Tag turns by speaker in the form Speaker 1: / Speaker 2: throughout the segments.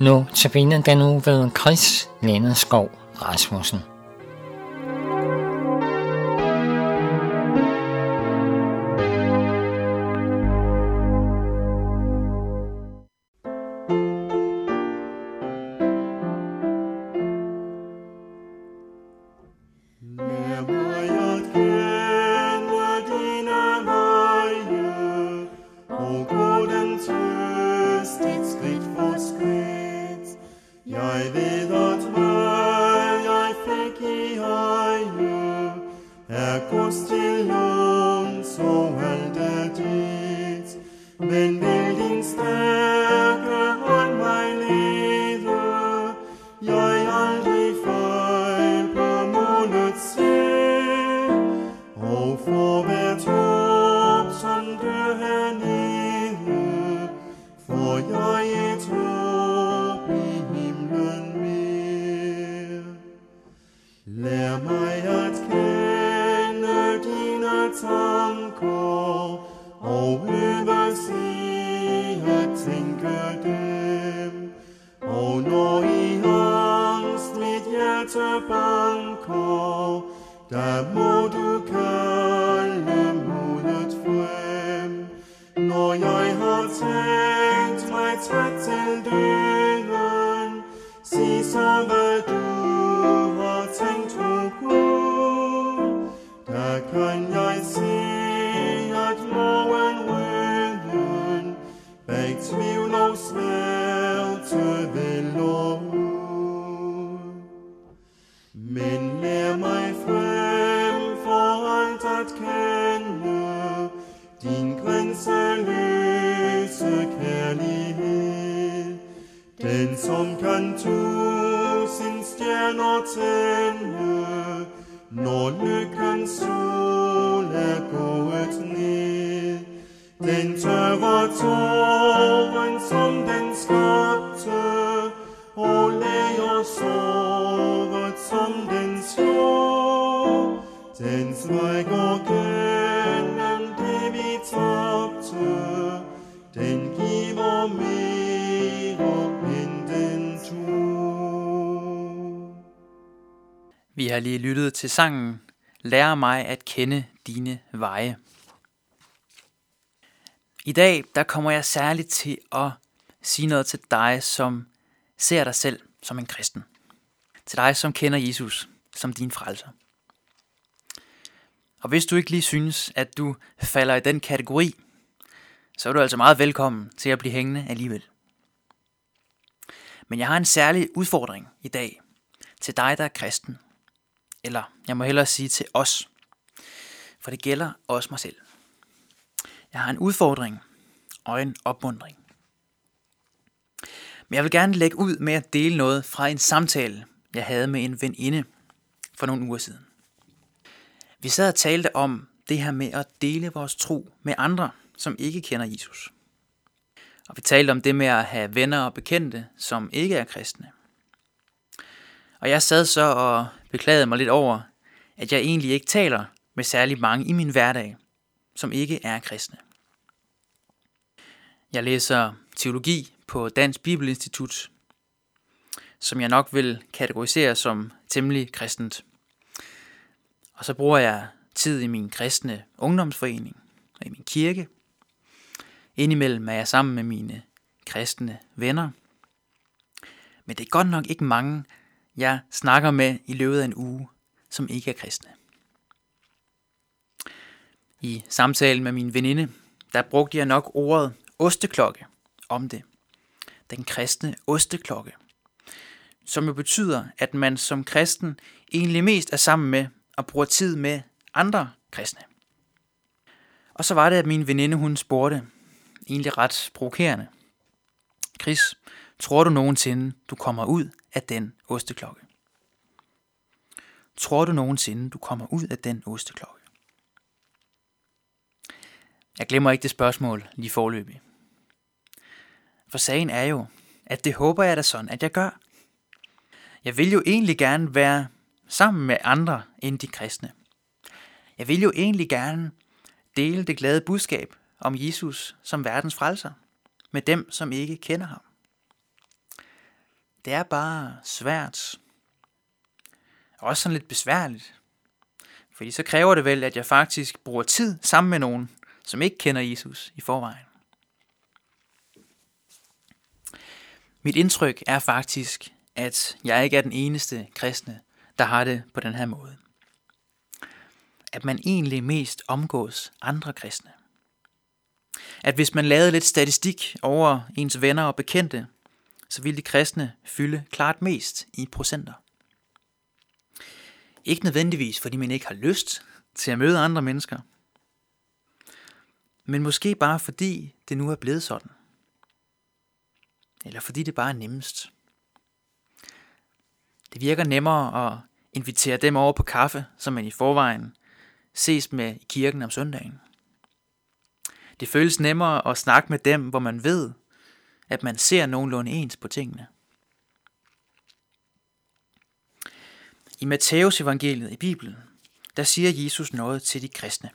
Speaker 1: Nu tabiner den nu ved Chris Lenneskov Rasmussen.
Speaker 2: above. Tusind stjerner tænde, når lykkens sol er gået ned. Den tørre tåren, Vi
Speaker 3: har lige lyttet til sangen Lær mig at kende dine veje. I dag der kommer jeg særligt til at sige noget til dig, som ser dig selv som en kristen. Til dig, som kender Jesus som din frelser. Og hvis du ikke lige synes, at du falder i den kategori, så er du altså meget velkommen til at blive hængende alligevel. Men jeg har en særlig udfordring i dag til dig, der er kristen. Eller jeg må hellere sige til os. For det gælder også mig selv. Jeg har en udfordring og en opmundring. Men jeg vil gerne lægge ud med at dele noget fra en samtale, jeg havde med en veninde for nogle uger siden. Vi sad og talte om det her med at dele vores tro med andre, som ikke kender Jesus. Og vi talte om det med at have venner og bekendte, som ikke er kristne. Og jeg sad så og beklagede mig lidt over, at jeg egentlig ikke taler med særlig mange i min hverdag, som ikke er kristne. Jeg læser teologi på Dansk Bibelinstitut, som jeg nok vil kategorisere som temmelig kristent. Og så bruger jeg tid i min kristne ungdomsforening og i min kirke. Indimellem er jeg sammen med mine kristne venner. Men det er godt nok ikke mange, jeg snakker med i løbet af en uge, som ikke er kristne. I samtalen med min veninde, der brugte jeg nok ordet osteklokke om det. Den kristne osteklokke. Som jo betyder, at man som kristen egentlig mest er sammen med og bruger tid med andre kristne. Og så var det, at min veninde hun spurgte, egentlig ret provokerende. Chris, tror du nogensinde, du kommer ud af den osteklokke? Tror du nogensinde, du kommer ud af den osteklokke? Jeg glemmer ikke det spørgsmål lige forløbig. For sagen er jo, at det håber jeg da sådan, at jeg gør. Jeg vil jo egentlig gerne være sammen med andre end de kristne. Jeg vil jo egentlig gerne dele det glade budskab om Jesus som verdens frelser med dem, som ikke kender ham det er bare svært. Og også sådan lidt besværligt. Fordi så kræver det vel, at jeg faktisk bruger tid sammen med nogen, som ikke kender Jesus i forvejen. Mit indtryk er faktisk, at jeg ikke er den eneste kristne, der har det på den her måde. At man egentlig mest omgås andre kristne. At hvis man lavede lidt statistik over ens venner og bekendte, så ville de kristne fylde klart mest i procenter. Ikke nødvendigvis, fordi man ikke har lyst til at møde andre mennesker, men måske bare fordi det nu er blevet sådan. Eller fordi det bare er nemmest. Det virker nemmere at invitere dem over på kaffe, som man i forvejen ses med i kirken om søndagen. Det føles nemmere at snakke med dem, hvor man ved, at man ser nogenlunde ens på tingene. I Matteus evangeliet i Bibelen, der siger Jesus noget til de kristne.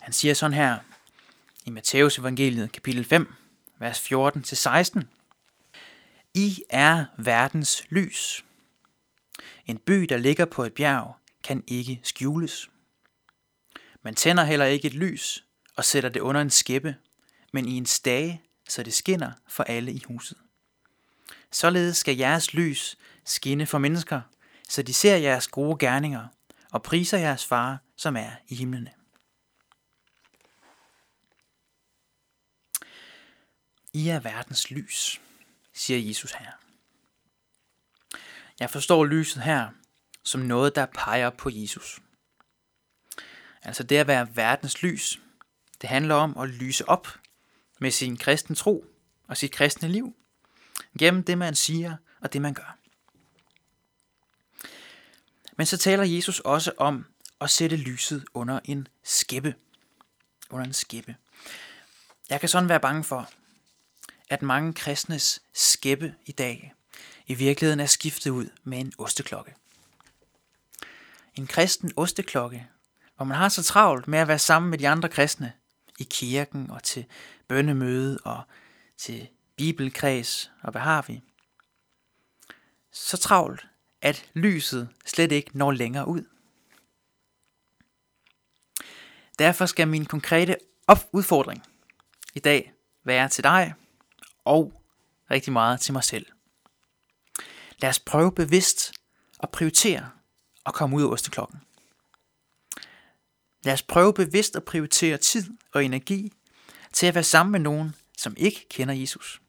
Speaker 3: Han siger sådan her i Matteus evangeliet kapitel 5, vers 14-16. I er verdens lys. En by, der ligger på et bjerg, kan ikke skjules. Man tænder heller ikke et lys og sætter det under en skæppe, men i en stage, så det skinner for alle i huset. Således skal jeres lys skinne for mennesker, så de ser jeres gode gerninger og priser jeres far, som er i himlene. I er verdens lys, siger Jesus her. Jeg forstår lyset her som noget, der peger på Jesus. Altså det at være verdens lys, det handler om at lyse op med sin kristne tro og sit kristne liv, gennem det man siger og det man gør. Men så taler Jesus også om at sætte lyset under en skæppe. Under en skæppe. Jeg kan sådan være bange for, at mange kristnes skæppe i dag i virkeligheden er skiftet ud med en osteklokke. En kristen osteklokke, hvor man har så travlt med at være sammen med de andre kristne i kirken og til bønnemøde og til bibelkreds og hvad har vi. Så travlt, at lyset slet ikke når længere ud. Derfor skal min konkrete udfordring i dag være til dig og rigtig meget til mig selv. Lad os prøve bevidst at prioritere at komme ud af osteklokken. Lad os prøve bevidst at prioritere tid og energi til at være sammen med nogen, som ikke kender Jesus.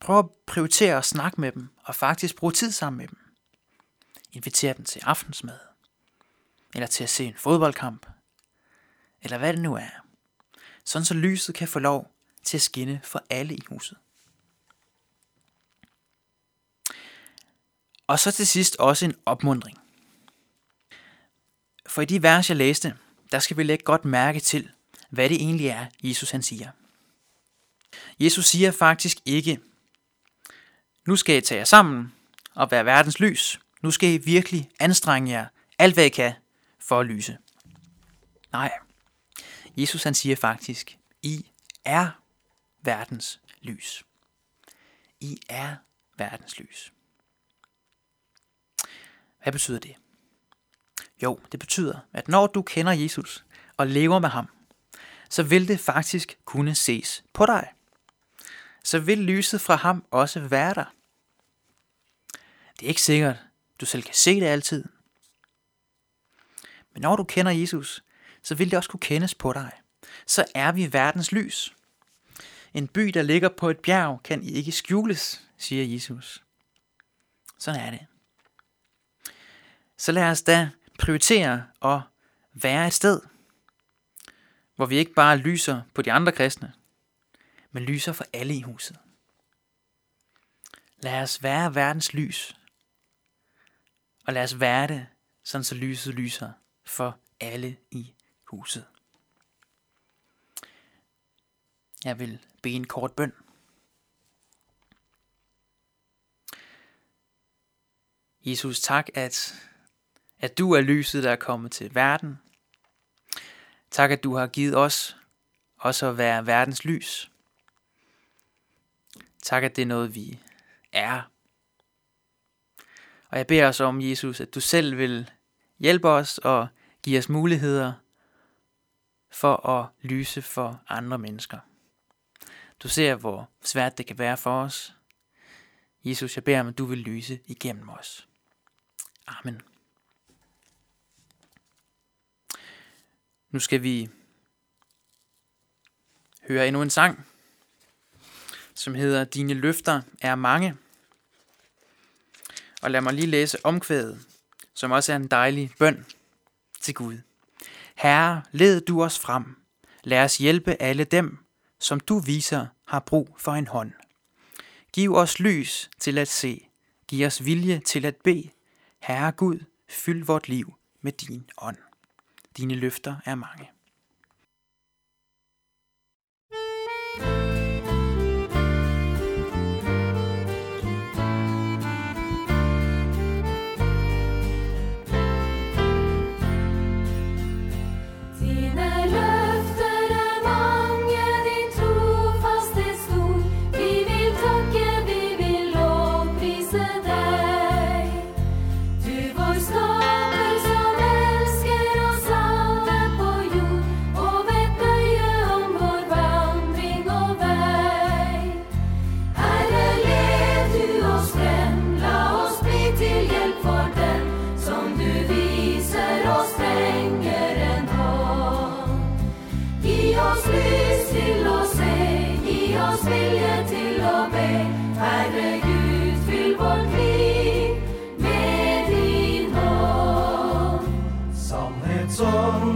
Speaker 3: Prøv at prioritere at snakke med dem og faktisk bruge tid sammen med dem. Inviter dem til aftensmad, eller til at se en fodboldkamp, eller hvad det nu er. Sådan så lyset kan få lov til at skinne for alle i huset. Og så til sidst også en opmundring. For i de vers, jeg læste, der skal vi lægge godt mærke til, hvad det egentlig er, Jesus han siger. Jesus siger faktisk ikke, nu skal I tage jer sammen og være verdens lys. Nu skal I virkelig anstrenge jer alt hvad I kan for at lyse. Nej, Jesus han siger faktisk, I er verdens lys. I er verdens lys. Hvad betyder det? Jo, det betyder, at når du kender Jesus og lever med ham, så vil det faktisk kunne ses på dig. Så vil lyset fra ham også være der. Det er ikke sikkert, du selv kan se det altid. Men når du kender Jesus, så vil det også kunne kendes på dig. Så er vi verdens lys. En by, der ligger på et bjerg, kan ikke skjules, siger Jesus. Sådan er det. Så lad os da prioritere at være et sted, hvor vi ikke bare lyser på de andre kristne, men lyser for alle i huset. Lad os være verdens lys, og lad os være det, sådan så lyset lyser for alle i huset. Jeg vil bede en kort bøn. Jesus, tak, at, at du er lyset, der er kommet til verden. Tak, at du har givet os også at være verdens lys. Tak, at det er noget, vi er. Og jeg beder os om, Jesus, at du selv vil hjælpe os og give os muligheder for at lyse for andre mennesker. Du ser, hvor svært det kan være for os. Jesus, jeg beder om, at du vil lyse igennem os. Amen. Nu skal vi høre endnu en sang, som hedder Dine løfter er mange. Og lad mig lige læse omkvædet, som også er en dejlig bøn til Gud. Herre, led du os frem. Lad os hjælpe alle dem, som du viser har brug for en hånd. Giv os lys til at se. Giv os vilje til at bede. Herre Gud, fyld vort liv med din ånd. Dine løfter er mange.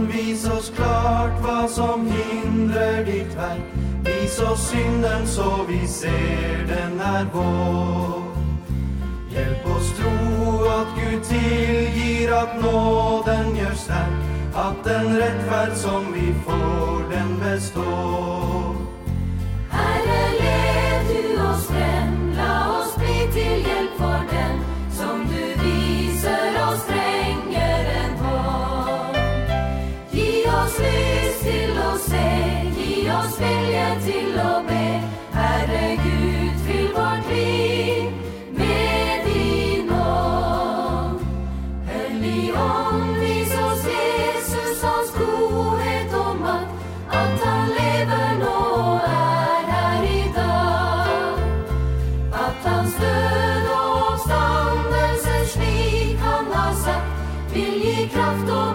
Speaker 4: Vis oss klart vad som hindrar ditt verk. Vis oss synden så vi ser den är vår. Hjälp oss tro att Gud tillgir att nåden gör stark, att den rättfärd som vi får, den består.
Speaker 5: Herre, led du oss främla oss bli hjälp för for Billy Kraft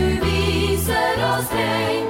Speaker 5: Lui se rozległ.